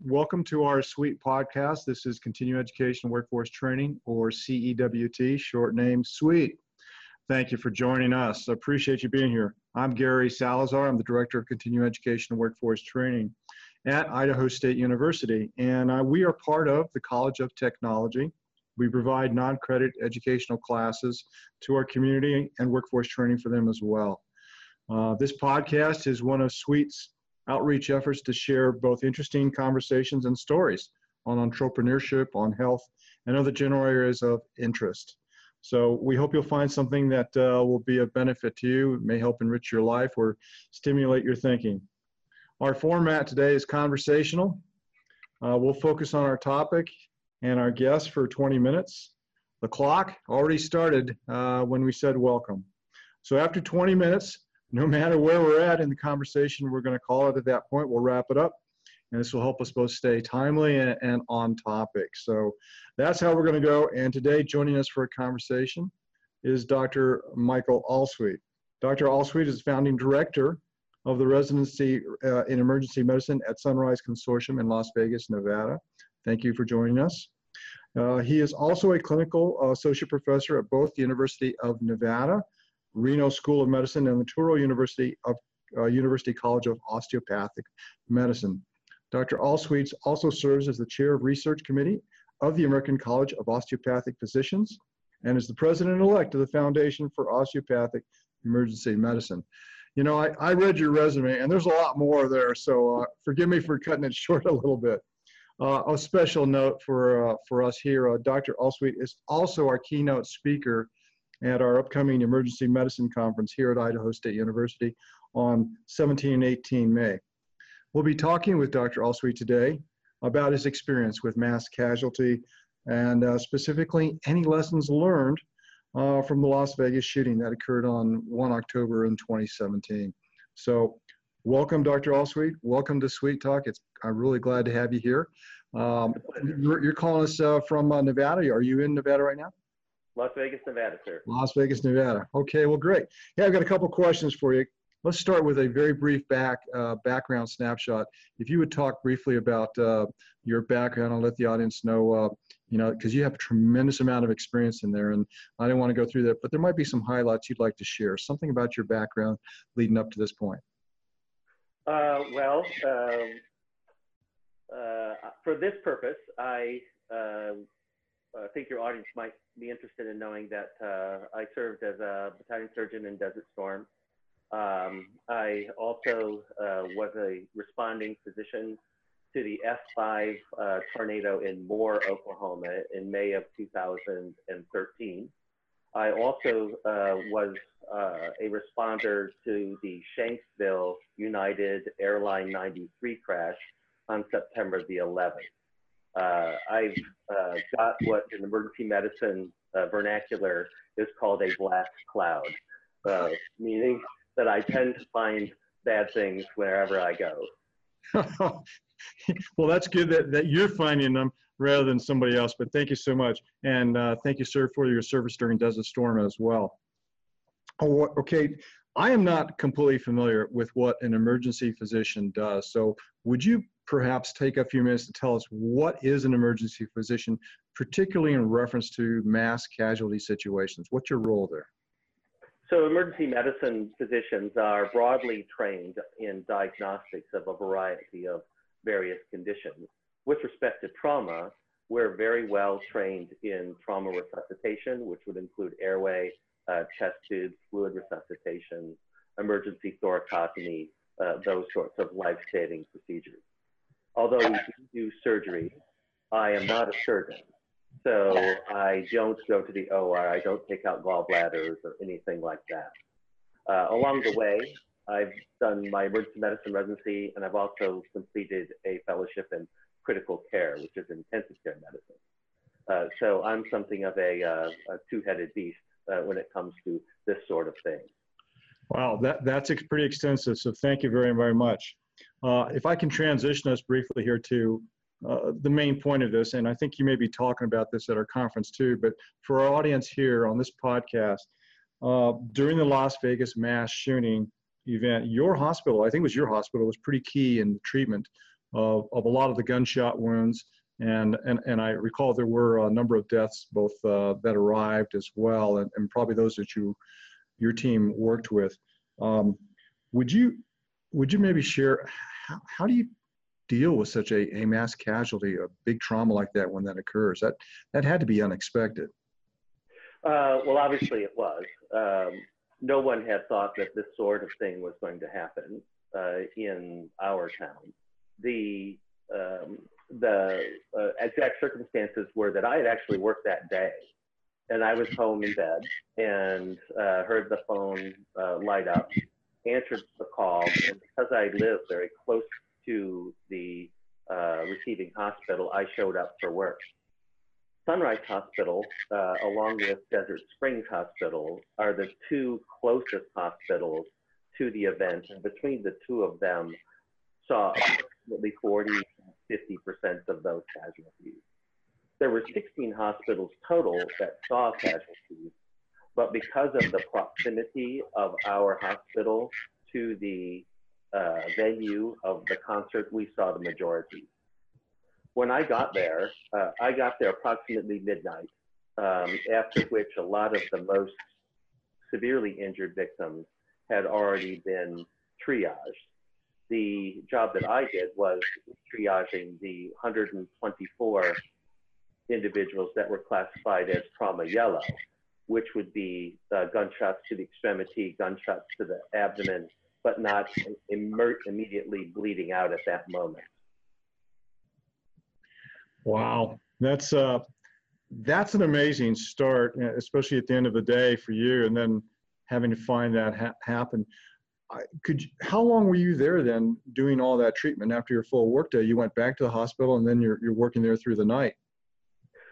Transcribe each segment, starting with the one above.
Welcome to our SWEET podcast. This is Continuing Education Workforce Training, or CEWT, short name SWEET. Thank you for joining us. I appreciate you being here. I'm Gary Salazar. I'm the Director of Continuing Education and Workforce Training at Idaho State University, and uh, we are part of the College of Technology. We provide non-credit educational classes to our community and workforce training for them as well. Uh, this podcast is one of SWEET's outreach efforts to share both interesting conversations and stories on entrepreneurship, on health, and other general areas of interest. So we hope you'll find something that uh, will be of benefit to you, it may help enrich your life or stimulate your thinking. Our format today is conversational. Uh, we'll focus on our topic and our guests for 20 minutes. The clock already started uh, when we said welcome. So after 20 minutes, no matter where we're at in the conversation, we're going to call it at that point. We'll wrap it up. And this will help us both stay timely and, and on topic. So that's how we're going to go. And today, joining us for a conversation is Dr. Michael Allswede. Dr. Allswede is founding director of the residency uh, in emergency medicine at Sunrise Consortium in Las Vegas, Nevada. Thank you for joining us. Uh, he is also a clinical associate professor at both the University of Nevada Reno School of Medicine and the Touro University of uh, University College of Osteopathic Medicine. Dr. Allswede also serves as the chair of research committee of the American College of Osteopathic Physicians and is the president-elect of the Foundation for Osteopathic Emergency Medicine. You know, I, I read your resume and there's a lot more there, so uh, forgive me for cutting it short a little bit. Uh, a special note for, uh, for us here, uh, Dr. Allswede is also our keynote speaker at our upcoming emergency medicine conference here at Idaho State University on 17 and 18 May. We'll be talking with Dr. Allswede today about his experience with mass casualty and uh, specifically any lessons learned uh, from the Las Vegas shooting that occurred on 1 October in 2017. So welcome, Dr. Allswede. Welcome to Sweet Talk. It's, I'm really glad to have you here. Um, you're, you're, calling us uh, from uh, Nevada. Are you in Nevada right now? Las Vegas, Nevada, sir. Las Vegas, Nevada. Okay, well, great. Yeah, I've got a couple questions for you. Let's start with a very brief back uh, background snapshot. If you would talk briefly about uh, your background and let the audience know, uh, you know, because you have a tremendous amount of experience in there, and I don't want to go through that, but there might be some highlights you'd like to share. Something about your background leading up to this point. Uh, well, um, uh, for this purpose, I uh, I think your audience might be interested in knowing that uh, I served as a battalion surgeon in Desert Storm. Um, I also uh, was a responding physician to the F5 uh, tornado in Moore, Oklahoma in May of 2013. I also uh, was uh, a responder to the Shanksville United Airline 93 crash on September the 11th uh, I've uh, got what in emergency medicine vernacular is called a black cloud, meaning that I tend to find bad things wherever I go. well, that's good that, that you're finding them rather than somebody else, but thank you so much. And uh, thank you, sir, for your service during Desert Storm as well. Oh, okay. I am not completely familiar with what an emergency physician does. So would you perhaps take a few minutes to tell us what is an emergency physician, particularly in reference to mass casualty situations? What's your role there? So emergency medicine physicians are broadly trained in diagnostics of a variety of various conditions. With respect to trauma, we're very well trained in trauma resuscitation, which would include airway, uh, chest tubes, fluid resuscitation, emergency thoracotomy, uh, those sorts of life-saving procedures although we do surgery, I am not a surgeon. So I don't go to the OR, I don't take out gallbladders or anything like that. Uh, along the way, I've done my emergency medicine residency and I've also completed a fellowship in critical care, which is intensive care medicine. Uh, so I'm something of a, uh, a two-headed beast uh, when it comes to this sort of thing. Wow, that, that's pretty extensive. So thank you very, very much. Uh, if I can transition us briefly here to uh, the main point of this, and I think you may be talking about this at our conference too, but for our audience here on this podcast, uh, during the Las Vegas mass shooting event, your hospital, I think it was your hospital, was pretty key in the treatment of, of a lot of the gunshot wounds. And, and, and I recall there were a number of deaths, both uh, that arrived as well, and, and probably those that you, your team worked with. Um, would you, would you maybe share how, how do you deal with such a, a mass casualty, a big trauma like that when that occurs? That that had to be unexpected. Uh, well, obviously it was. Um, no one had thought that this sort of thing was going to happen uh, in our town. The um, the uh, exact circumstances were that I had actually worked that day, and I was home in bed and uh, heard the phone uh, light up, answered the call, and because I live very close to the uh, receiving hospital, I showed up for work. Sunrise Hospital, uh, along with Desert Springs Hospital, are the two closest hospitals to the event, and between the two of them, saw approximately 40, 50% of those casualties. There were 16 hospitals total that saw casualties, but because of the proximity of our hospital to the uh, venue of the concert, we saw the majority. When I got there, uh, I got there approximately midnight, um, after which a lot of the most severely injured victims had already been triaged. The job that I did was triaging the 124 individuals that were classified as trauma yellow, which would be uh, gunshots to the extremity, gunshots to the abdomen, but not immer- immediately bleeding out at that moment. Wow, that's uh, that's an amazing start, especially at the end of the day for you, and then having to find that ha- happen. I, could you, how long were you there then doing all that treatment after your full workday? You went back to the hospital and then you're you're working there through the night.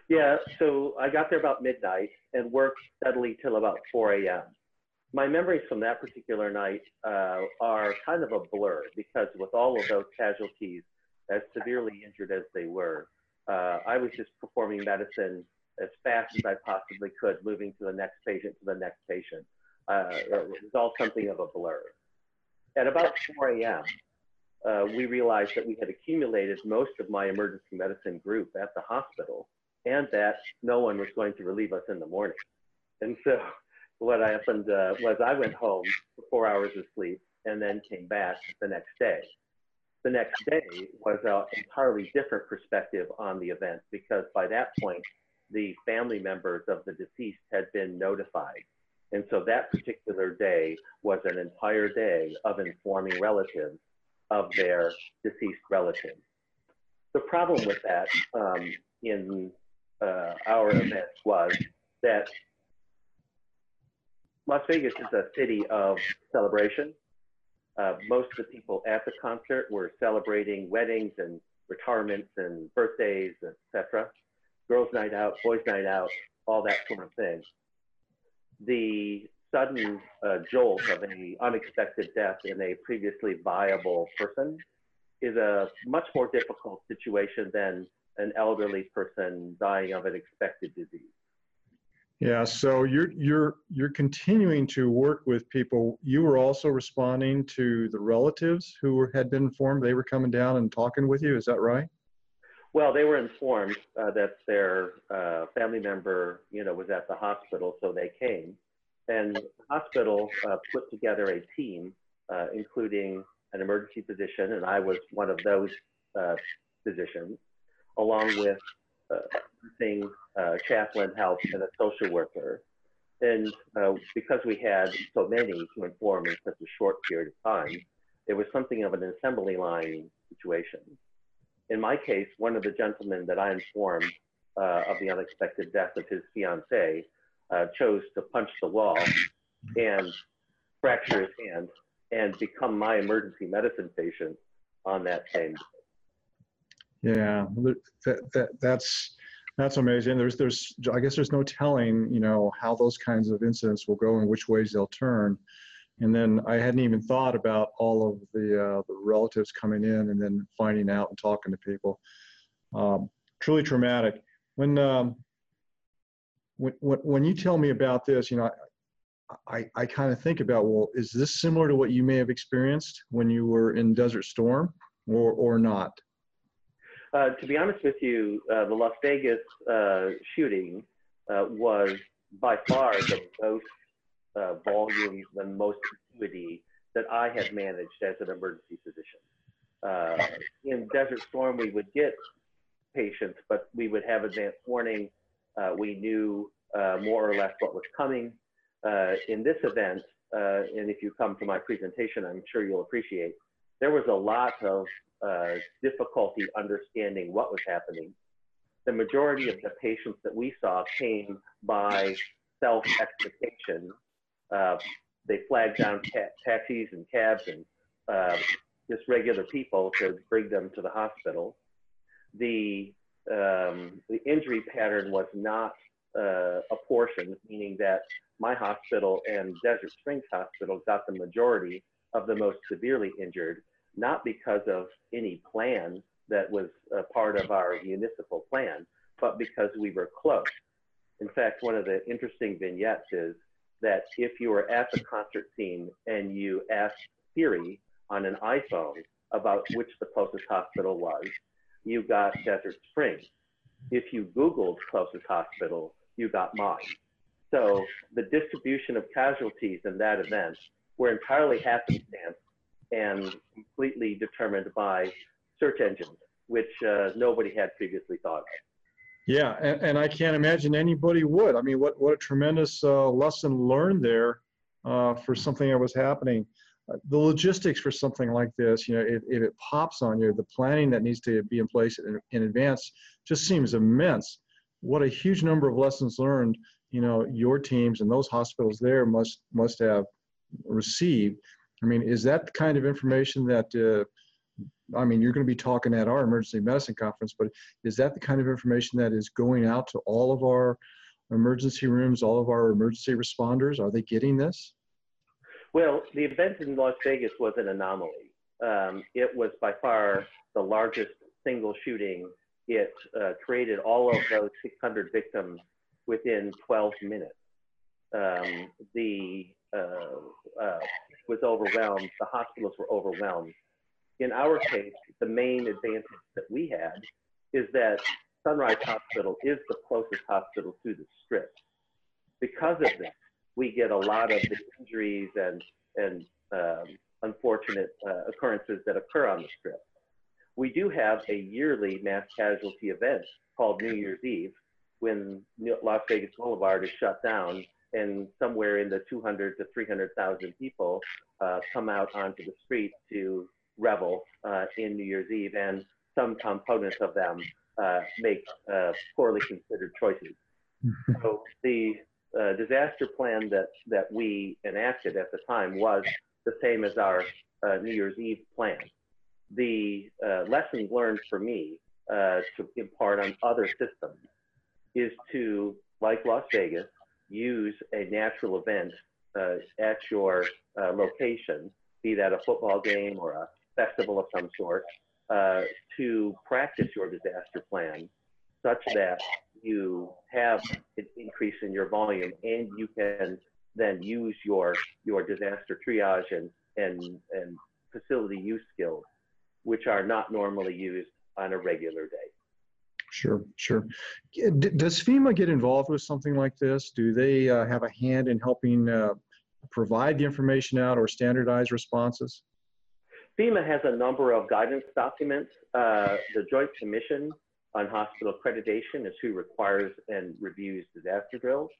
Yeah, so I got there about midnight and worked steadily till about 4 a.m my memories from that particular night uh, are kind of a blur because with all of those casualties, as severely injured as they were, uh, I was just performing medicine as fast as I possibly could, moving to the next patient, to the next patient. Uh, it was all something of a blur. At about 4 a.m., uh, we realized that we had accumulated most of my emergency medicine group at the hospital and that no one was going to relieve us in the morning. And so what happened uh, was I went home for four hours of sleep and then came back the next day. The next day was an entirely different perspective on the event because by that point, the family members of the deceased had been notified. And so that particular day was an entire day of informing relatives of their deceased relatives. The problem with that um, in uh, our event was that Las Vegas is a city of celebration. Uh, most of the people at the concert were celebrating weddings and retirements and birthdays, etc. Girls' night out, boys' night out, all that sort of thing. The sudden uh, jolt of an unexpected death in a previously viable person is a much more difficult situation than an elderly person dying of an expected disease. Yeah, so you're you're you're continuing to work with people. You were also responding to the relatives who were, had been informed they were coming down and talking with you. Is that right? Well, they were informed uh, that their uh, family member, you know, was at the hospital, so they came. And the hospital uh, put together a team, uh, including an emergency physician, and I was one of those uh, physicians, along with uh, nursing, uh, chaplain, health, and a social worker. And uh, because we had so many to inform in such a short period of time, it was something of an assembly line situation. In my case, one of the gentlemen that I informed uh, of the unexpected death of his fiancee uh, chose to punch the wall and fracture his hand and become my emergency medicine patient on that same day. Yeah, that, that, that's that's amazing. There's there's I guess there's no telling you know how those kinds of incidents will go and which ways they'll turn. And then I hadn't even thought about all of the uh, the relatives coming in and then finding out and talking to people. Um, truly traumatic. When, um, when, when, when you tell me about this, you know, I, I, I kind of think about, well, is this similar to what you may have experienced when you were in Desert Storm or, or not? Uh, to be honest with you, uh, the Las Vegas uh, shooting uh, was by far the most uh, volume, the most acuity that I had managed as an emergency physician. In Desert Storm, we would get patients, but we would have advance warning. we knew more or less what was coming. in this event, and if you come to my presentation, I'm sure you'll appreciate, there was a lot of uh, difficulty understanding what was happening. The majority of the patients that we saw came by self extrication. Uh, they flagged down ta- taxis and cabs and uh, just regular people to bring them to the hospital. The, um, the injury pattern was not uh, apportioned, meaning that my hospital and Desert Springs Hospital got the majority of the most severely injured not because of any plan that was a part of our municipal plan, but because we were close. In fact, one of the interesting vignettes is that if you were at the concert scene and you asked Siri on an iPhone about which the closest hospital was, you got Desert Springs. If you Googled closest hospital, you got mine. So the distribution of casualties in that event were entirely happenstance and completely determined by search engines, which uh, nobody had previously thought of. Yeah, and, and, I can't imagine anybody would. I mean, what, what a tremendous uh, lesson learned there uh, for something that was happening. Uh, the logistics for something like this, you know, if, if, it pops on you, the planning that needs to be in place in, in advance just seems immense. What a huge number of lessons learned, you know, your teams and those hospitals there must must have received I mean, is that the kind of information that, uh, I mean, you're going to be talking at our emergency medicine conference, but is that the kind of information that is going out to all of our emergency rooms, all of our emergency responders? Are they getting this? Well, the event in Las Vegas was an anomaly. Um, it was by far the largest single shooting. It uh, created all of those 600 victims within 12 minutes. Um, the was overwhelmed, the hospitals were overwhelmed. In our case, the main advantage that we had is that Sunrise Hospital is the closest hospital to the strip. Because of this, we get a lot of the injuries and, and um, unfortunate uh, occurrences that occur on the strip. We do have a yearly mass casualty event called New Year's Eve when Las Vegas Boulevard is shut down and somewhere in the 200 to 300,000 people uh, come out onto the street to revel uh, in New Year's Eve, and some components of them uh, make uh, poorly considered choices. so the uh, disaster plan that, that we enacted at the time was the same as our uh, New Year's Eve plan. The lesson learned for me to impart on other systems is to, like Las Vegas, use a natural event uh, at your uh, location, be that a football game or a festival of some sort, uh, to practice your disaster plan such that you have an increase in your volume and you can then use your your disaster triage and and and facility use skills which are not normally used on a regular day Sure, sure. Does FEMA get involved with something like this? Do they uh, have a hand in helping uh, provide the information out or standardize responses? FEMA has a number of guidance documents. Uh, the Joint Commission on Hospital Accreditation is who requires and reviews disaster drills.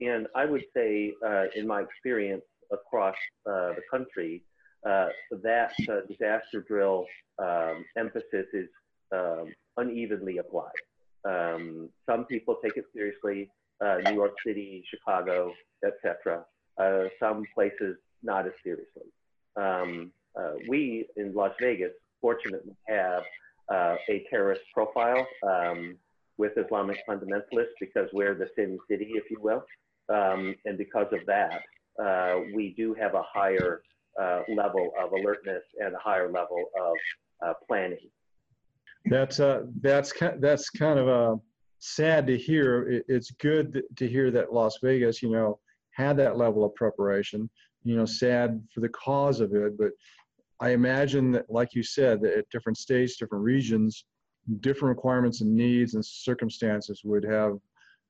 And I would say, uh, in my experience across uh, the country, uh, that disaster drill um, emphasis is um, unevenly applied. Um, some people take it seriously, uh, New York City, Chicago, etc. Uh, some places not as seriously. Um, uh, we in Las Vegas fortunately have uh, a terrorist profile um, with Islamic fundamentalists because we're the sin city, if you will. Um, and because of that, uh, we do have a higher uh, level of alertness and a higher level of planning that's uh, that's that's kind of uh, sad to hear. It, it's good to hear that Las Vegas, you know, had that level of preparation. You know, sad for the cause of it, but I imagine that, like you said, that at different states, different regions, different requirements and needs and circumstances would have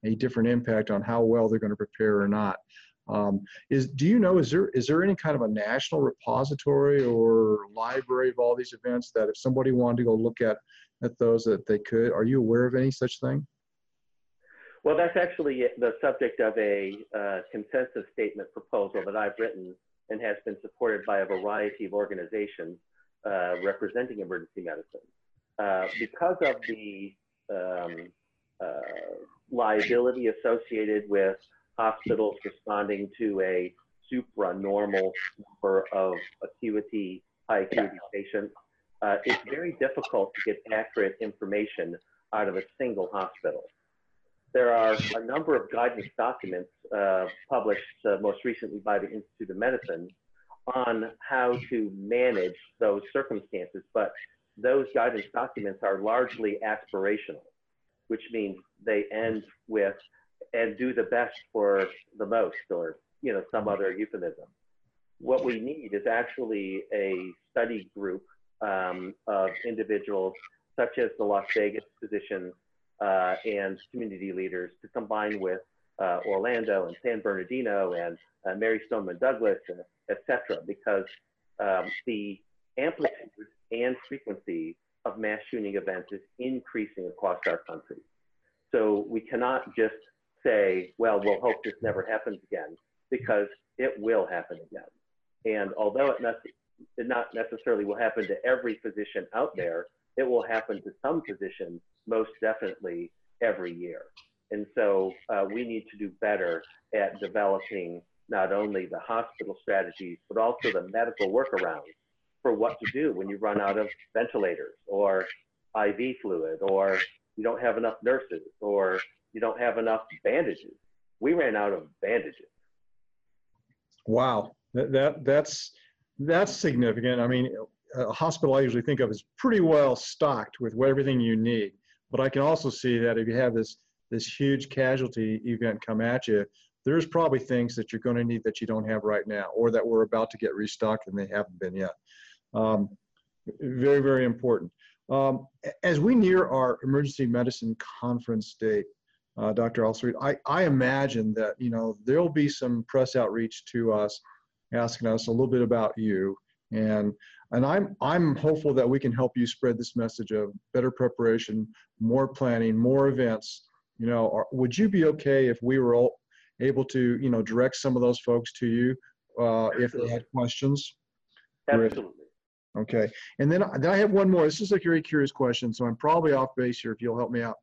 a different impact on how well they're going to prepare or not. Um, is do you know is there is there any kind of a national repository or library of all these events that if somebody wanted to go look at at those that they could? Are you aware of any such thing? Well, that's actually the subject of a uh, consensus statement proposal that I've written and has been supported by a variety of organizations uh, representing emergency medicine. Uh, because of the um, uh, liability associated with hospitals responding to a supra-normal number of acuity, high acuity patients, uh, it's very difficult to get accurate information out of a single hospital. There are a number of guidance documents uh, published uh, most recently by the Institute of Medicine on how to manage those circumstances, but those guidance documents are largely aspirational, which means they end with and do the best for the most or you know some other euphemism. What we need is actually a study group um, of individuals such as the las vegas physicians uh, and community leaders to combine with uh, orlando and san bernardino and uh, mary stoneman douglas etc because um, the amplitude and frequency of mass shooting events is increasing across our country. So we cannot just say, well, we'll hope this never happens again, because it will happen again. And although it, it not necessarily will happen to every physician out there, it will happen to some physicians most definitely every year. And so uh, we need to do better at developing not only the hospital strategies, but also the medical workarounds for what to do when you run out of ventilators or IV fluid or you don't have enough nurses or you don't have enough bandages. We ran out of bandages. Wow, that, that that's that's significant. I mean, a hospital I usually think of is pretty well stocked with everything you need. But I can also see that if you have this this huge casualty event come at you, there's probably things that you're going to need that you don't have right now, or that we're about to get restocked and they haven't been yet. Um, very, very important. Um, as we near our emergency medicine conference date, uh, Dr. Allswede, I, I imagine that, you know, there'll be some press outreach to us asking us a little bit about you. And, and I'm, I'm hopeful that we can help you spread this message of better preparation, more planning, more events. You know, are, would you be okay if we were all able to, you know, direct some of those folks to you uh, if they had questions? Absolutely. Okay. And then, then I have one more. This is a very curious question, so I'm probably off base here if you'll help me out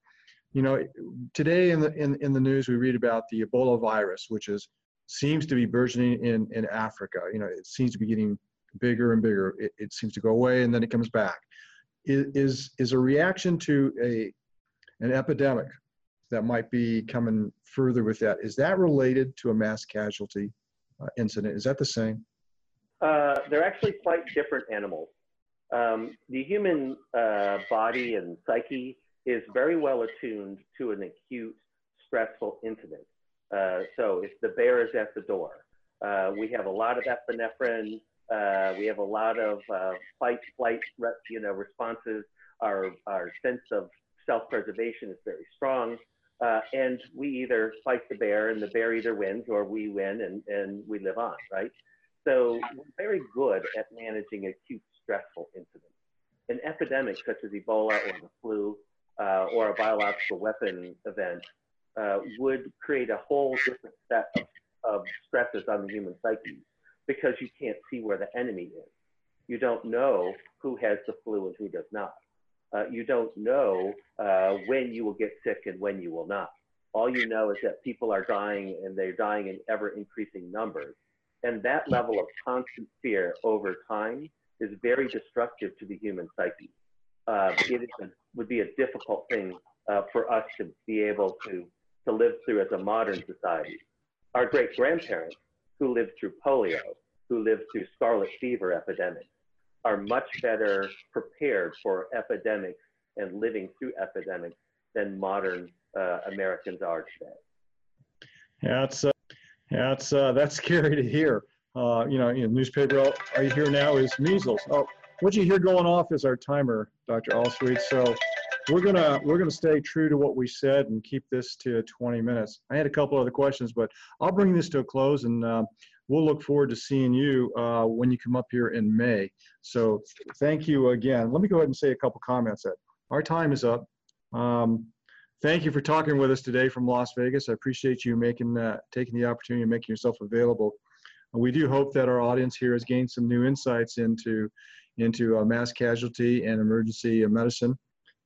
you know, today in the in, in the news we read about the Ebola virus, which is seems to be burgeoning in in Africa. You know, it seems to be getting bigger and bigger. It, it seems to go away and then it comes back. Is is a reaction to a an epidemic that might be coming further with that? Is that related to a mass casualty uh, incident? Is that the same? Uh, they're actually quite different animals. Um, the human uh, body and psyche is very well attuned to an acute stressful incident. Uh, so if the bear is at the door, uh, we have a lot of epinephrine. Uh, we have a lot of uh, fight, flight, you know, responses. Our, our sense of self-preservation is very strong. Uh, and we either fight the bear and the bear either wins or we win and, and we live on, right? So we're very good at managing acute stressful incidents. An epidemic such as Ebola or the flu uh, or a biological weapon event uh, would create a whole different set of, of stresses on the human psyche because you can't see where the enemy is. You don't know who has the flu and who does not. Uh, you don't know uh, when you will get sick and when you will not. All you know is that people are dying and they're dying in ever increasing numbers. And that level of constant fear over time is very destructive to the human psyche uh, it a, would be a difficult thing uh, for us to be able to, to live through as a modern society. Our great grandparents who lived through polio, who lived through scarlet fever epidemics, are much better prepared for epidemics and living through epidemics than modern uh, Americans are today. That's uh, uh, that's scary to hear. Uh, you know, know, newspaper you here now is measles. Oh, what you hear going off is our timer, Dr. Allswede. So we're gonna we're gonna stay true to what we said and keep this to 20 minutes. I had a couple other questions, but I'll bring this to a close and uh, we'll look forward to seeing you uh, when you come up here in May. So thank you again. Let me go ahead and say a couple comments. That our time is up. Um, thank you for talking with us today from Las Vegas. I appreciate you making uh, taking the opportunity and making yourself available. We do hope that our audience here has gained some new insights into into uh, mass casualty and emergency medicine.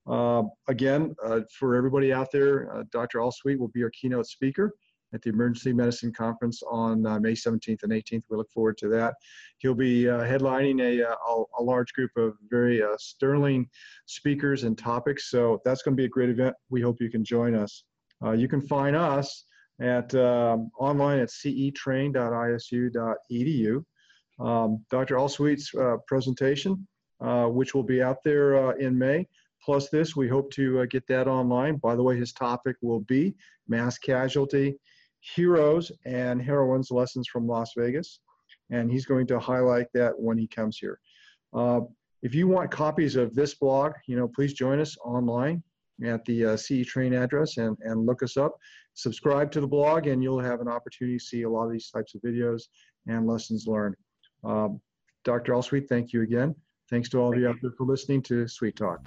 Uh, again, uh, for everybody out there, uh, Dr. Allswede will be our keynote speaker at the Emergency Medicine Conference on uh, May 17th and 18th. We look forward to that. He'll be uh, headlining a, uh, a, a, large group of very sterling speakers and topics. So that's going to be a great event. We hope you can join us. you can find us at um, online at cetrain.isu.edu. Um, Dr. Allswede's presentation, which will be out there in May, plus this. We hope to uh, get that online. By the way, his topic will be mass casualty, heroes and heroines lessons from Las Vegas. And he's going to highlight that when he comes here. Uh, if you want copies of this blog, you know, please join us online at the uh, CE Train address and, and look us up. Subscribe to the blog and you'll have an opportunity to see a lot of these types of videos and lessons learned. Um, Dr. Allswede, thank you again. Thanks to all thank of you out there for listening to Sweet Talk.